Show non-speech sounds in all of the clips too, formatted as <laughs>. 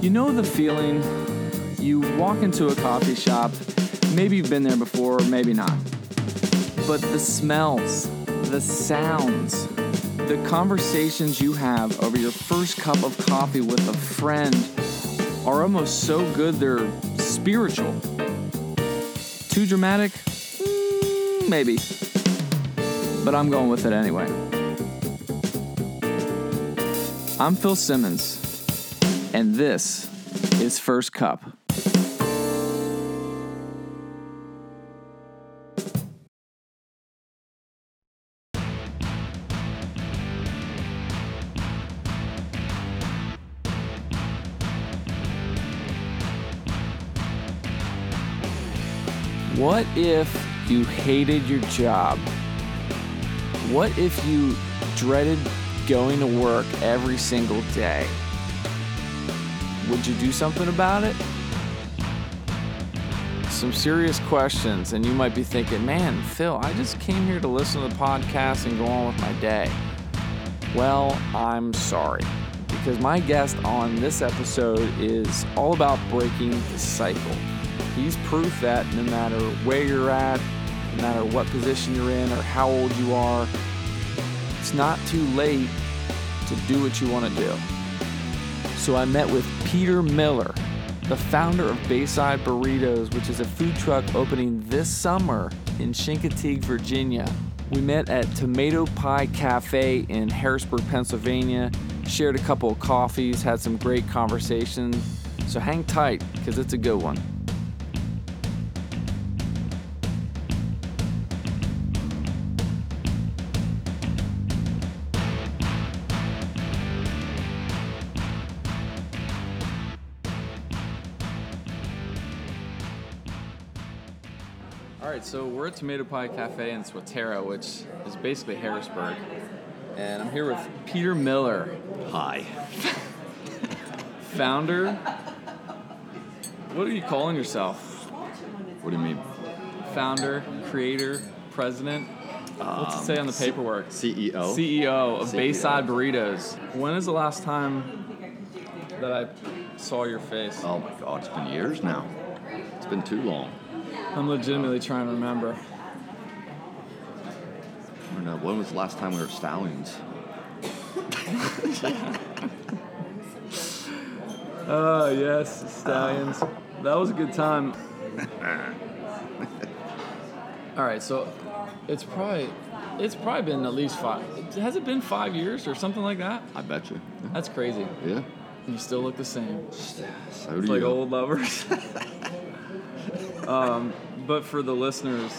You know the feeling? You walk into a coffee shop, maybe you've been there before, maybe not. But the smells, the sounds, the conversations you have over your first cup of coffee with a friend are almost so good they're spiritual. Too dramatic? Mm, maybe. But I'm going with it anyway. I'm Phil Simmons, and this is First Cup. What if you hated your job? What if you dreaded going to work every single day? Would you do something about it? Some serious questions, and you might be thinking, man, Phil, I just came here to listen to the podcast and go on with my day. Well, I'm sorry, because my guest on this episode is all about breaking the cycle. He's proof that no matter where you're at, no matter what position you're in or how old you are, it's not too late to do what you want to do. So I met with Peter Miller, the founder of Bayside Burritos, which is a food truck opening this summer in Chincoteague, Virginia. We met at Tomato Pie Cafe in Harrisburg, Pennsylvania, shared a couple of coffees, had some great conversations. So hang tight, because it's a good one. So we're at Tomato Pie Cafe in Swatara, which is basically Harrisburg. And I'm here with Peter Miller, Hi. <laughs> founder. What are you calling yourself? What do you mean? Founder, creator, president? What's it say on the um, paperwork? CEO? CEO of CEO. Bayside Burritos. When is the last time that I saw your face? oh my god, it's been years now. It's been too long. I'm legitimately trying to remember. I don't know. When was the last time we were Stallions? <laughs> Oh, yes, Stallions. That was a good time. <laughs> All right, so it's probably it's probably been at least five. Has it been five years or something like that? I bet you. That's crazy. Yeah. You still look the same. So It's like you. old lovers. <laughs> um, but for the listeners,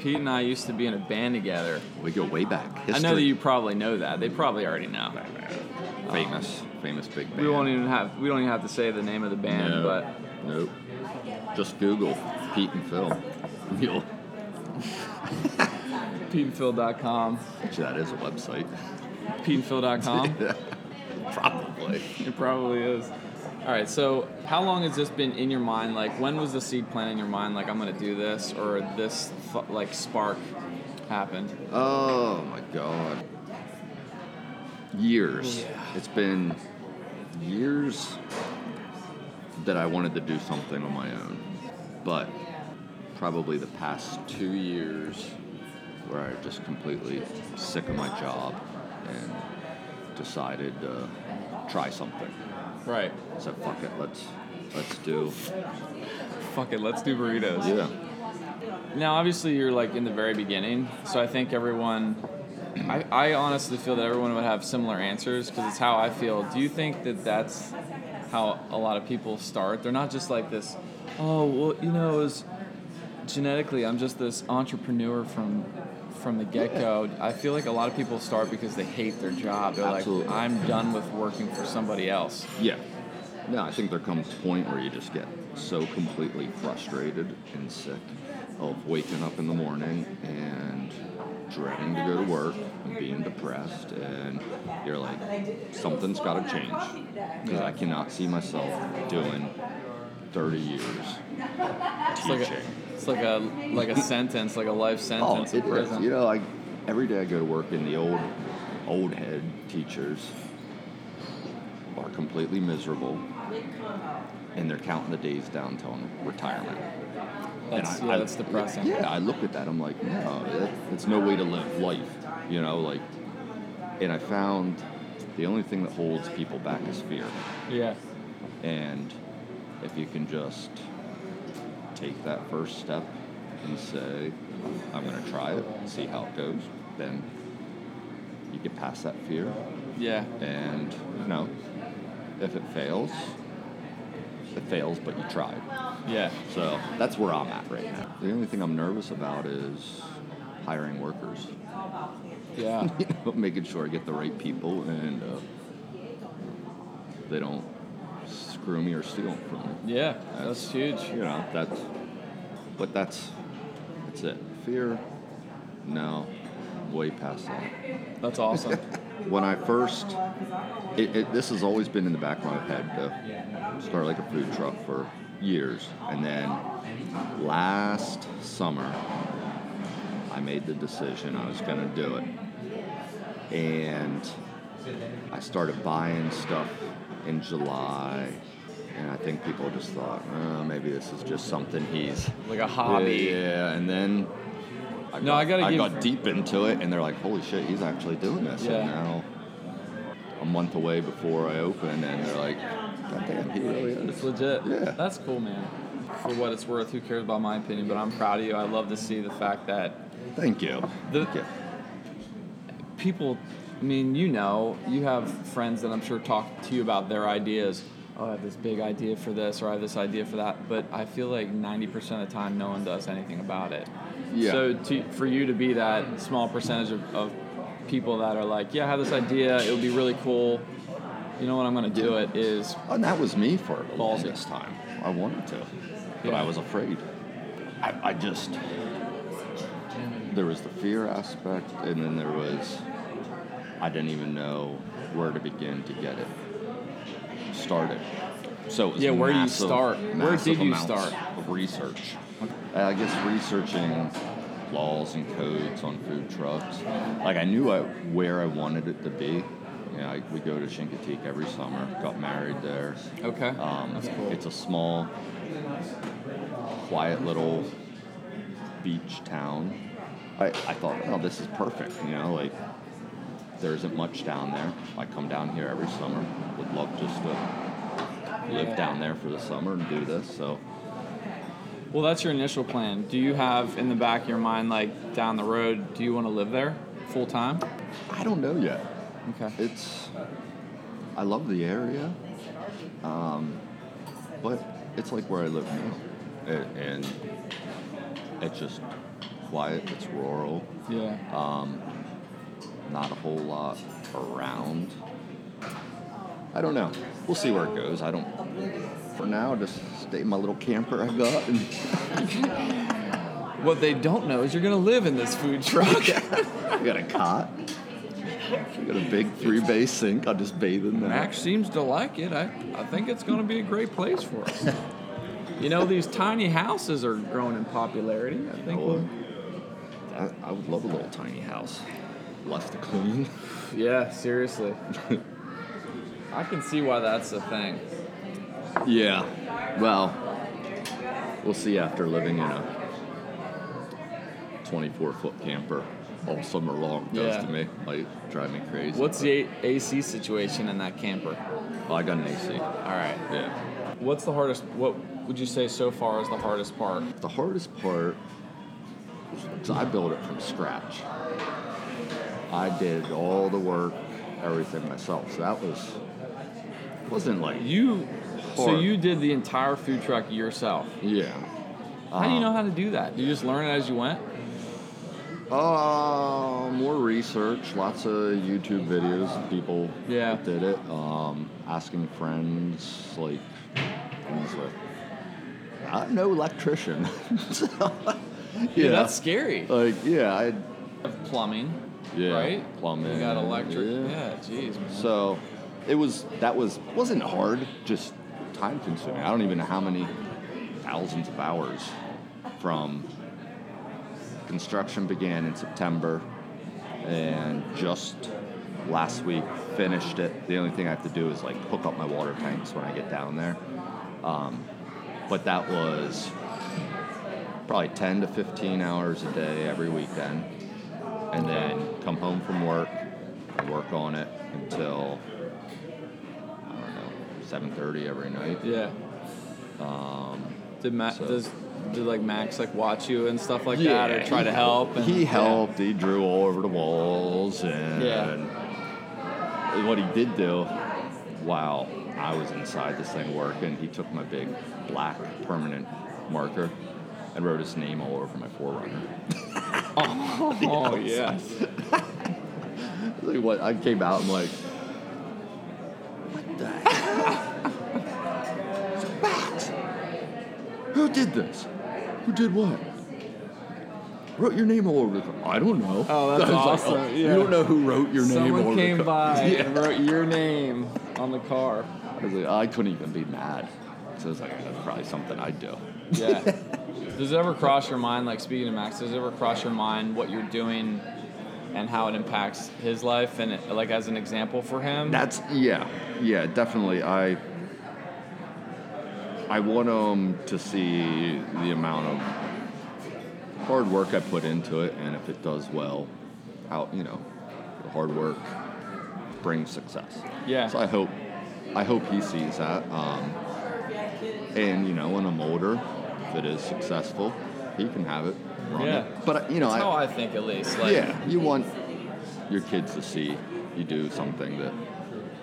Pete and I used to be in a band together. We go way back. History. I know that you probably know that. They probably already know. famous, famous big band. We won't even have we don't even have to say the name of the band, No. but Nope. Just Google Pete and Phil. You'll. PeteandPhil.com. Actually, that is a website. PeteandPhil.com. <laughs> Probably. It probably is. All right. So, how long has this been in your mind? Like, when was the seed plant in your mind? Like, I'm going to do this, or this th- like spark happened? Oh my god. Years. Yeah. It's been years that I wanted to do something on my own. But probably the past two years where I just completely sick of my job and decided to try something. Right. So fuck it, let's let's do Fuck it. Let's do burritos. yeah. Now, obviously, you're like in the very beginning, so I think everyone. I, I honestly feel that everyone would have similar answers because it's how I feel. Do you think that that's how a lot of people start? They're not just like this, oh, well, you know, it was genetically, I'm just this entrepreneur from from the get go. I feel like a lot of people start because they hate their job. They're Absolutely. like, I'm done with working for somebody else. Yeah. No, I think there comes a point where you just get so completely frustrated and sick of waking up in the morning and dreading to go to work and being depressed and you're like something's got to change because I cannot see myself doing 30 years It's like a, teaching. It's like a like a sentence, like a life Oh, sentence it in prison. is. You know, like every day I go to work and the old old head teachers are completely miserable, and they're counting the days down till retirement. That's, I- yeah, I- that's depressing. Yeah, I look at that. I'm like, no, it's no way to live life. You know, like, and I found the only thing that holds people back is fear. Yeah. And if you can just take that first step and say, I'm going to try it, and see how it goes, then you get past that fear. Yeah. And, you know, if it fails, it fails, but you tried. Yeah. So that's where I'm at right now. The only thing I'm nervous about is hiring workers. Yeah. <laughs> you know, making sure I get the right people and uh, they don't screw me or steal them from me. Yeah. That's huge. You know, that's, but that's, that's it. Fear, no, way past that. That's awesome. <laughs> When I first, it, it, this has always been in the back of my head to start like a food truck for years. And then last summer, I made the decision I was going to do it. And I started buying stuff in July. And I think people just thought, oh, maybe this is just something he's Like a hobby. Yeah, and then I No, got, I gotta I give- got deep into it, and they're like, "Holy shit, he's actually doing this!" Yeah. And now a month away before I open, and they're like, "God damn, he really is." It's legit. Yeah. That's cool, man. For what it's worth, who cares about my opinion? But I'm proud of you. I love to see the fact that Thank you. The- Thank you. people mean you know you have friends that i'm sure talk to you about their ideas oh i have this big idea for this or i have this idea for that but i feel like 90% of the time no one does anything about it Yeah. so to, for you to be that small percentage of, of people that are like yeah i have this idea it would be really cool you know what i'm going to do it is And that was me for the longest time. I wanted to, but Yeah. I was afraid. I, I just there was the fear aspect, and then there was I didn't even know where to begin to get it started. So it was Yeah, where do you start? Where did you start? Of research. I guess researching laws and codes on food trucks. Like I knew I, where I wanted it to be. You know, I, we go to Chincoteague every summer. Got married there. okay Um, that's cool It's a small, quiet little beach town. I, I thought, oh, this is perfect. You know, like there isn't much down there. I come down here every summer. Would love just to live down there for the summer and do this. So well that's your initial plan do you have in the back of your mind like down the road do you want to live there full time I don't know yet. okay It's I love the area, um, but it's like where I live now, and, and it's just quiet. It's rural. yeah Um, not a whole lot around. I don't know. We'll see where it goes. I don't. For now, just stay in my little camper I got. And What they don't know is you're gonna live in this food truck. <laughs> I got a cot. I got a big three bay sink. I'll just bathe in there. Max seems to like it. I, I think it's gonna be a great place for us. you know, these tiny houses are growing in popularity. I think. Oh, we'll- I, I would love a little tiny house. Left to clean. Yeah, seriously. I can see why that's a thing. Yeah. Well, we'll see after living in a 24 foot camper all summer long does Yeah. to me. Might drive me crazy. What's the A- AC situation in that camper? Oh, I got an AC. All right. Yeah. What's the hardest? What would you say so far is the hardest part? The hardest part is I built it from scratch. I did all the work, everything myself. So that was wasn't like You. So you did the entire food truck yourself. yeah. How do you know how to do that? You just learn it as you went? Uh, more research, lots of YouTube videos of people Yeah. that did it. Um, asking friends, like, things with, I'm no electrician. <laughs> so, Yeah, that's scary. like, yeah, I, Plumbing. Yeah, Right. plumbing. You got electric. Yeah. Jeez. So, it was that was wasn't hard, just time consuming. I don't even know how many thousands of hours from construction began in September and just last week, finished it. The only thing I have to do is like hook up my water tanks when I get down there. Um, but that was probably 10 to 15 hours a day every weekend. And then come home from work and work on it until, I don't know, 7.30 every night. Yeah. Um, Did So- does did like Max like watch you and stuff like that or try he to help? And, he yeah. helped. He drew all over the walls, and Yeah. what he did do, while I was inside this thing working, he took my big black permanent marker and wrote his name all over my 4Runner. <laughs> Oh <laughs> yes. Like what I came out and I'm like, what the hell? So, Max, who did this? Who did what? Wrote your name all over the. car. I don't know. Oh, that's I was like, awesome. oh, Yeah. You don't know who wrote your name Someone came the car. by Yeah. and wrote your name on the car. I, was like, I couldn't even be mad. So it's like that's probably something I'd do. Yeah. <laughs> does it ever cross your mind, like speaking of Max, does it ever cross your mind what you're doing and how it impacts his life and it, like as an example for him? That's yeah, yeah, definitely. I I want him to see the amount of hard work I put into it, and if it does well, how you know, the hard work brings success. Yeah. So I hope I hope he sees that. Um, and you know, when I'm older, if it is successful, he can have it. Run Yeah. it. But you know, That's I, how I think at least. Like, yeah, you want your kids to see you do something that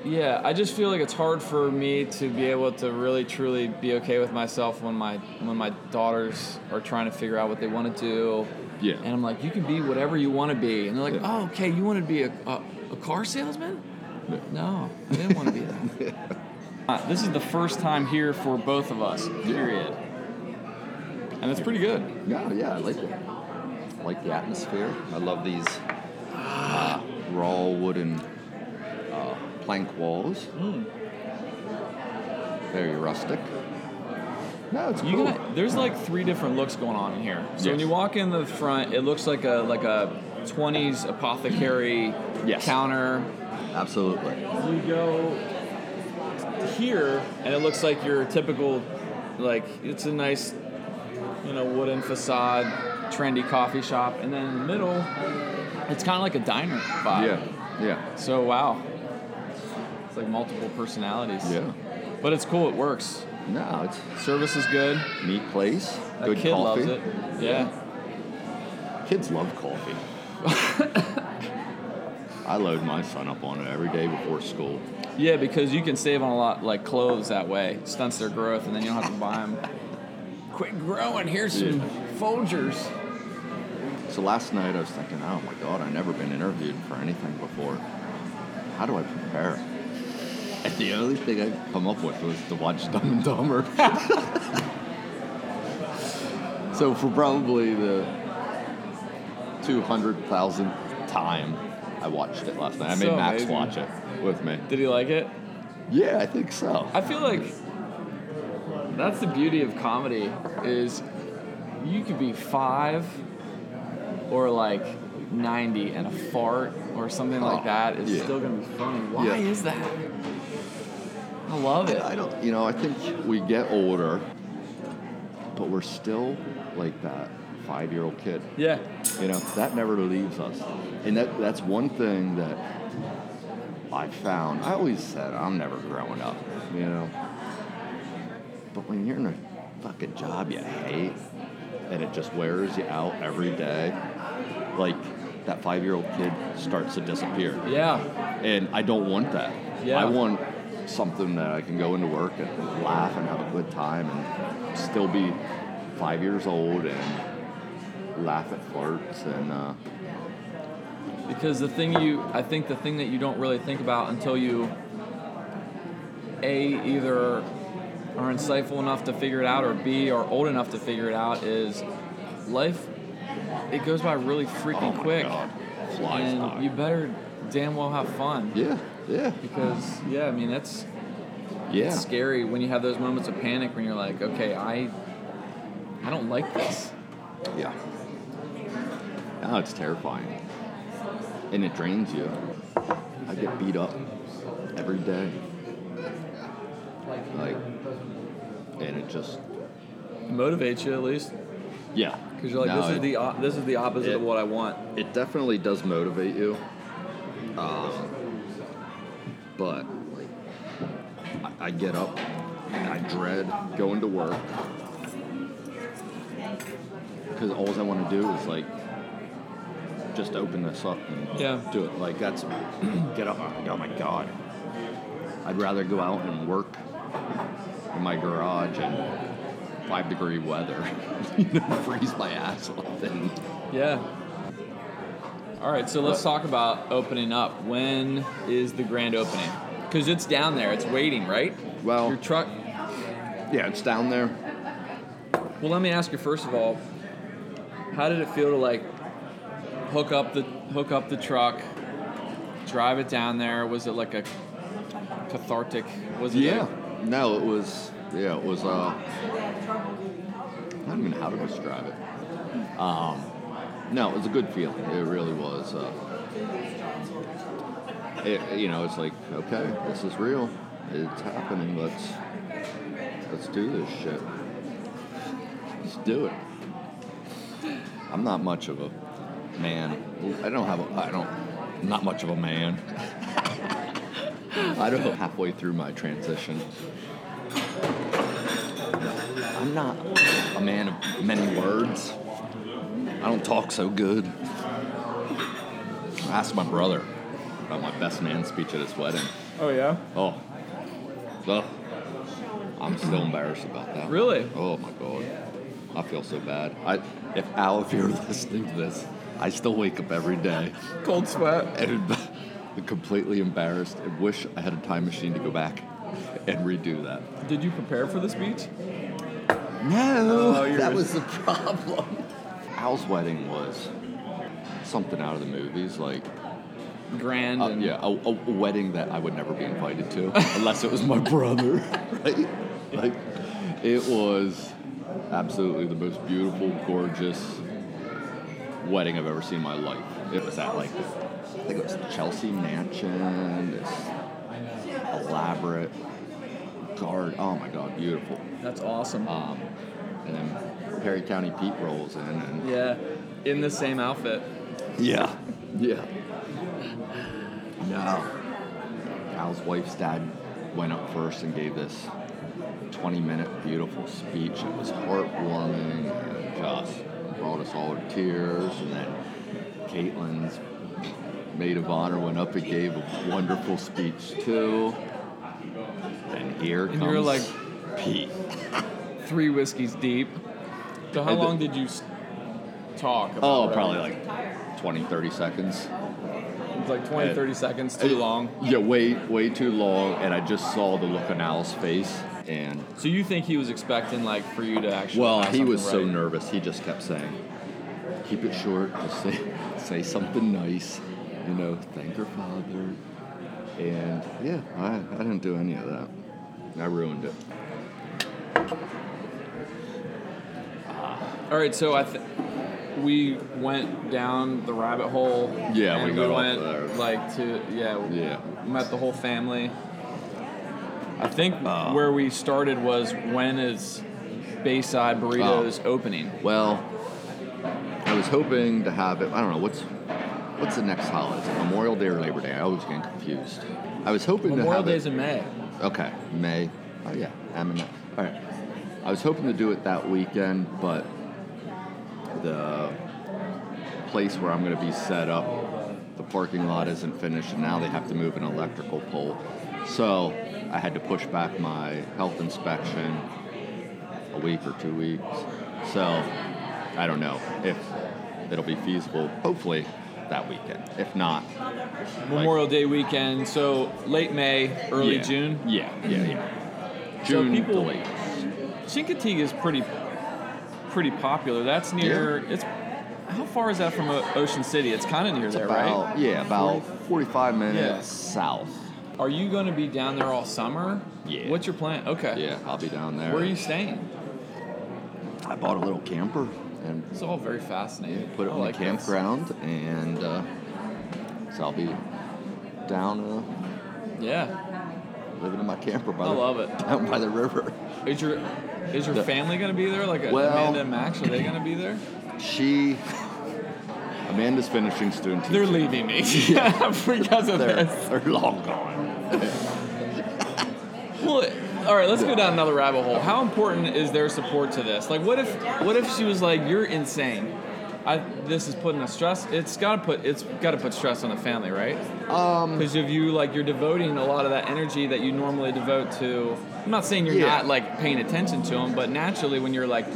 Yeah, I just feel like it's hard for me to be able to really truly be okay with myself when my when my daughters are trying to figure out what they want to do. Yeah. And I'm like, you can be whatever you want to be, and they're like, Yeah. oh, okay, you want to be a, a, a car salesman? No, I didn't want to be that. <laughs> Uh, this is the first time here for both of us. Period. And it's pretty good. Yeah, yeah, I like it. I like the atmosphere. I love these uh, raw wooden uh, plank walls. Very rustic. No, it's You cool. got, there's like three different looks going on in here. So when you walk in the front, it looks like a like a 20s apothecary Yes. counter. Absolutely. You go here, and it looks like your typical, like it's a nice, you know, wooden facade, trendy coffee shop, and then in the middle, it's kind of like a diner vibe. Yeah, yeah, So wow, it's like multiple personalities. yeah. But it's cool. It works. No, it's Service is good. neat place. That Good kid coffee. loves it. Yeah. Kids love coffee. <laughs> I load my son up on it every day before school. Yeah, because you can save on a lot like clothes that way. Stunts their growth, and then you don't have to buy them. Quit growing. Here's some. Folgers. So last night I was thinking, oh my god, I've never been interviewed for anything before. How do I prepare? And the only thing I come up with was to watch Dumb and Dumber. <laughs> so for probably the two hundred thousandth time, I watched it last night. I made So Max amazing. watch it with me. Did he like it? Yeah, I think so. I feel like that's the beauty of comedy is you could be five or like 90 and a fart or something like Oh, that is yeah. still gonna be funny. Why Yeah. is that? I love it. I don't, you know, I think we get older, but we're still like that five-year-old kid. Yeah. You know, that never leaves us. And that that's one thing that I found. I always said I'm never growing up, you know. But when you're in a fucking job you hate and it just wears you out every day, like that five year old kid starts to disappear. Yeah. And I don't want that. Yeah. I want something that I can go into work and laugh and have a good time and still be five years old and laugh at flirts and uh, Because the thing you, I think the thing that you don't really think about until you, A, either are insightful enough to figure it out, or B, are old enough to figure it out, is life, it goes by really freaking oh quick. God, flies and by. you better damn well have fun. yeah, yeah, Because, yeah, I mean, that's yeah. it's scary when you have those moments of panic when you're like, okay, I, I don't like this. Yeah. No, it's terrifying. And it drains you. I get beat up every day. Like, and it just Motivates you at least, yeah. because you're like, No, this is it- the op- this is the opposite of what I want. it definitely does motivate you. Um, but I, I get up and I dread going to work because all I want to do is like just open this up and Yeah. do it. Like that's <clears throat> get up. Like, oh my god. I'd rather go out and work in my garage in five degree weather, <laughs> you know, freeze my ass off and Yeah. All right, so let's talk about opening up. When is the grand opening? Because it's down there, it's waiting, right? Well- your truck. yeah, it's down there. Well, let me ask you first of all, how did it feel to like hook up the hook up the truck, drive it down there? Was it like a cathartic? Was it? Yeah. like- No, it was. Yeah, it was. Uh, I don't even know how to describe it. Um, no, it was a good feeling. It really was. Uh, it, you know, it's like, okay, this is real. It's happening. Let's let's do this shit. Let's do it. I'm not much of a man. I don't have. A, I don't. Not much of a man. <laughs> I don't know halfway through my transition. I'm not a man of many words. I don't talk so good. I asked my brother about my best man speech at his wedding. Oh yeah. Oh, ugh. I'm still embarrassed about that. Really? Oh my god, I feel so bad. I, if Al, if you're <laughs> listening to this, I still wake up every day Cold sweat. and completely embarrassed and wish I had a time machine to go back and redo that. Did you prepare for the speech? No, Oh, that was the problem. Al's wedding was something out of the movies, like Grand uh, and yeah, a, a wedding that I would never be invited to unless it was my brother, <laughs> right? Like it was absolutely the most beautiful, gorgeous wedding I've ever seen in my life. It was at like I think it was the Chelsea Mansion, this elaborate guard. Oh my god, beautiful. That's awesome. Um, and then Perry County Pete rolls in, and yeah, in the same outfit. yeah, yeah. No. Al's wife's dad went up first and gave this 20 minute beautiful speech. It was heartwarming and just brought us all to tears. And then Caitlin's maid of honor went up and gave a wonderful speech too. And here And comes you're like- Pete. Three whiskeys deep. So how And the- long did you talk? About Oh, whatever? probably like 20, 30 seconds. It's like 20, and- 30 seconds too long. Yeah, way, way too long. And I just saw the look on Al's face. And So you think he was expecting like for you to actually? well, he was something so nervous. He just kept saying, "Keep it short. Just say, <laughs> say something nice. You know, thank your father." And yeah, I, I didn't do any of that. I ruined it. All right, so I th- we went down the rabbit hole. Yeah, and we got off went there. like to yeah, Yeah. met the whole family. I think Uh. where we started was when is Bayside Burritos opening? Well, I was hoping to have it. I don't know what's what's the next holiday. Memorial Day or Labor Day? I always get confused. I was hoping Memorial to Memorial have Day's it. in May. Okay, May. Oh yeah, I'm in May. All right. I was hoping to do it that weekend, but the place where I'm going to be set up, the parking lot isn't finished, and now they have to move an electrical pole. So I had to push back my health inspection a week or two weeks. So I don't know if it'll be feasible. Hopefully that weekend. If not, Memorial Day weekend, so late May, early yeah. June. Yeah, yeah, yeah. Hmm. So June people- the latest. Chincoteague is pretty pretty popular. That's near. It's how far is that from O- Ocean City? It's kind of near It's there, about right? yeah, about 45 minutes Yeah. south. Are you going to be down there all summer? Yeah. What's your plan? Okay. Yeah, I'll be down there. Where are you staying? I bought a little camper and It's all very fascinating. put it on like the this. campground, and uh, so I'll be down, uh, Yeah. living in my camper by I the, love it. <laughs> down by the river. Is your is your The- family gonna be there? Like Well- Amanda and Max, are they gonna be there? She, <laughs> Amanda's finishing student They're leaving me <laughs> because of They're, this. they're long gone. Well, all right, let's go down another rabbit hole. How important is their support to this? Like, what if what if she was like, "You're insane. I, this is putting a stress. It's got to put it's got to put stress on the family, right? Um, Because if you like, you're devoting a lot of that energy that you normally devote to. I'm not saying you're Yeah. not like paying attention to them, but naturally, when you're like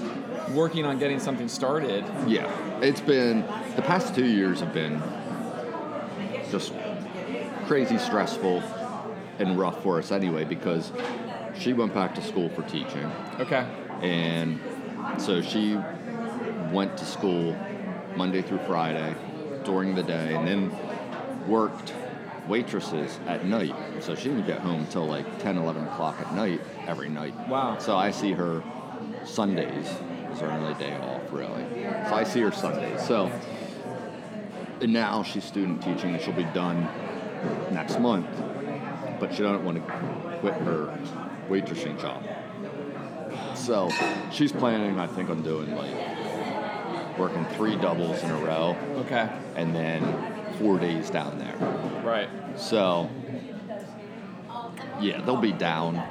working on getting something started, Yeah, it's been the past two years have been just crazy stressful and rough for us anyway because she went back to school for teaching. Okay, and so she went to school Monday through Friday during the day and then worked waitresses at night. So she didn't get home until like 10 11 o'clock at night every night. Wow. so I see her Sundays. Is her only day off really. So I see her Sundays. So and now she's student teaching and she'll be done next month. But she doesn't want to quit her waitressing job so she's planning, I think, on doing like working three doubles in a row okay, and then four days down there. right. So yeah, they'll be down,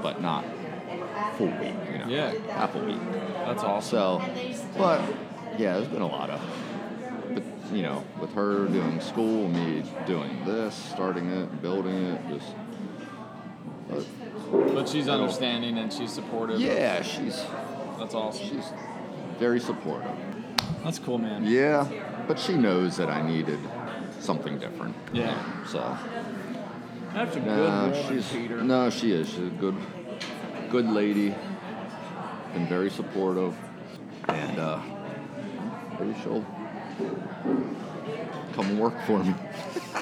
but not full week. You know, Yeah. half a week. That's awesome. So, but yeah, there's been a lot of, but you know, with her doing school, me doing this, starting it, building it, just. But But she's understanding and she's supportive. yeah, she's That's awesome. she's very supportive. That's cool, man. Yeah, but she knows that I needed something different. Yeah. So That's a good no, woman, she's Peter. no, she is. She's a good, good lady. Been very supportive, and uh, maybe she'll come work for me. <laughs>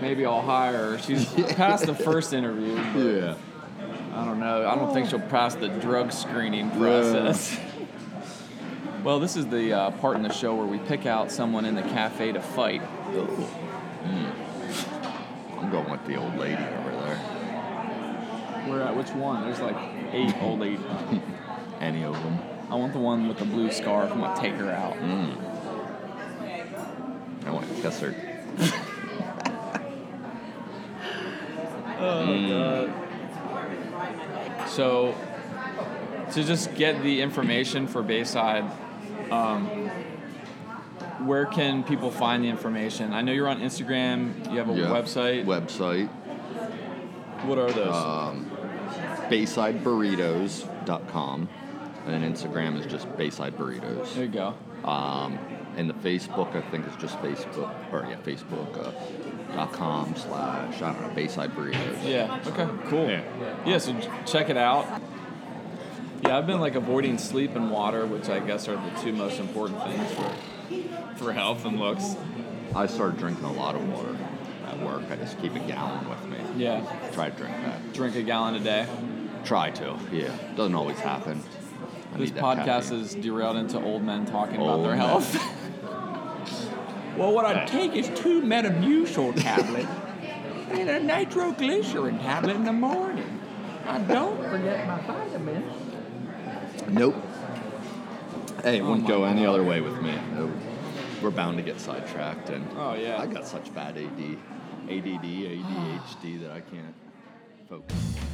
Maybe I'll hire her. She's <laughs> passed the first interview. but Yeah. I don't know. I don't think she'll pass the drug screening process. <laughs> well, this is the uh, part in the show where we pick out someone in the cafe to fight. Mm. I'm going with the old lady over there. We're at which one? There's like eight <laughs> old ladies. Any of them. I want the one with the blue scarf. I'm gonna take her out. Mm. I want to kiss her. Oh, So, to just get the information for Bayside, um, where can people find the information? I know you're on Instagram. You have a Yeah. website. Website. what are those? um, BaysideBurritos.com. And then Instagram is just Bayside Burritos. there you go. Um, and the Facebook, I think, is just Facebook, or yeah, Facebook. Uh, dot com slash I don't know Bayside Burritos. Yeah. Okay. Cool. Yeah. Yeah. So check it out. Yeah, I've been like avoiding sleep and water, which I guess are the two most important things for for health and looks. I started drinking a lot of water at work. I just keep a gallon with me. Yeah. Try to drink that. Drink a gallon a day. Try to. Yeah. Doesn't always happen. I This podcast caffeine. is derailed into old men talking about their men. health. <laughs> well, what I take is two Metamucil tablets and a nitroglycerin tablet in the morning. I don't forget my vitamins. Nope. Hey, it Oh wouldn't go any other way with me. No. We're bound to get sidetracked, and Oh yeah. I got such bad AD, ADD, ADHD that I can't focus.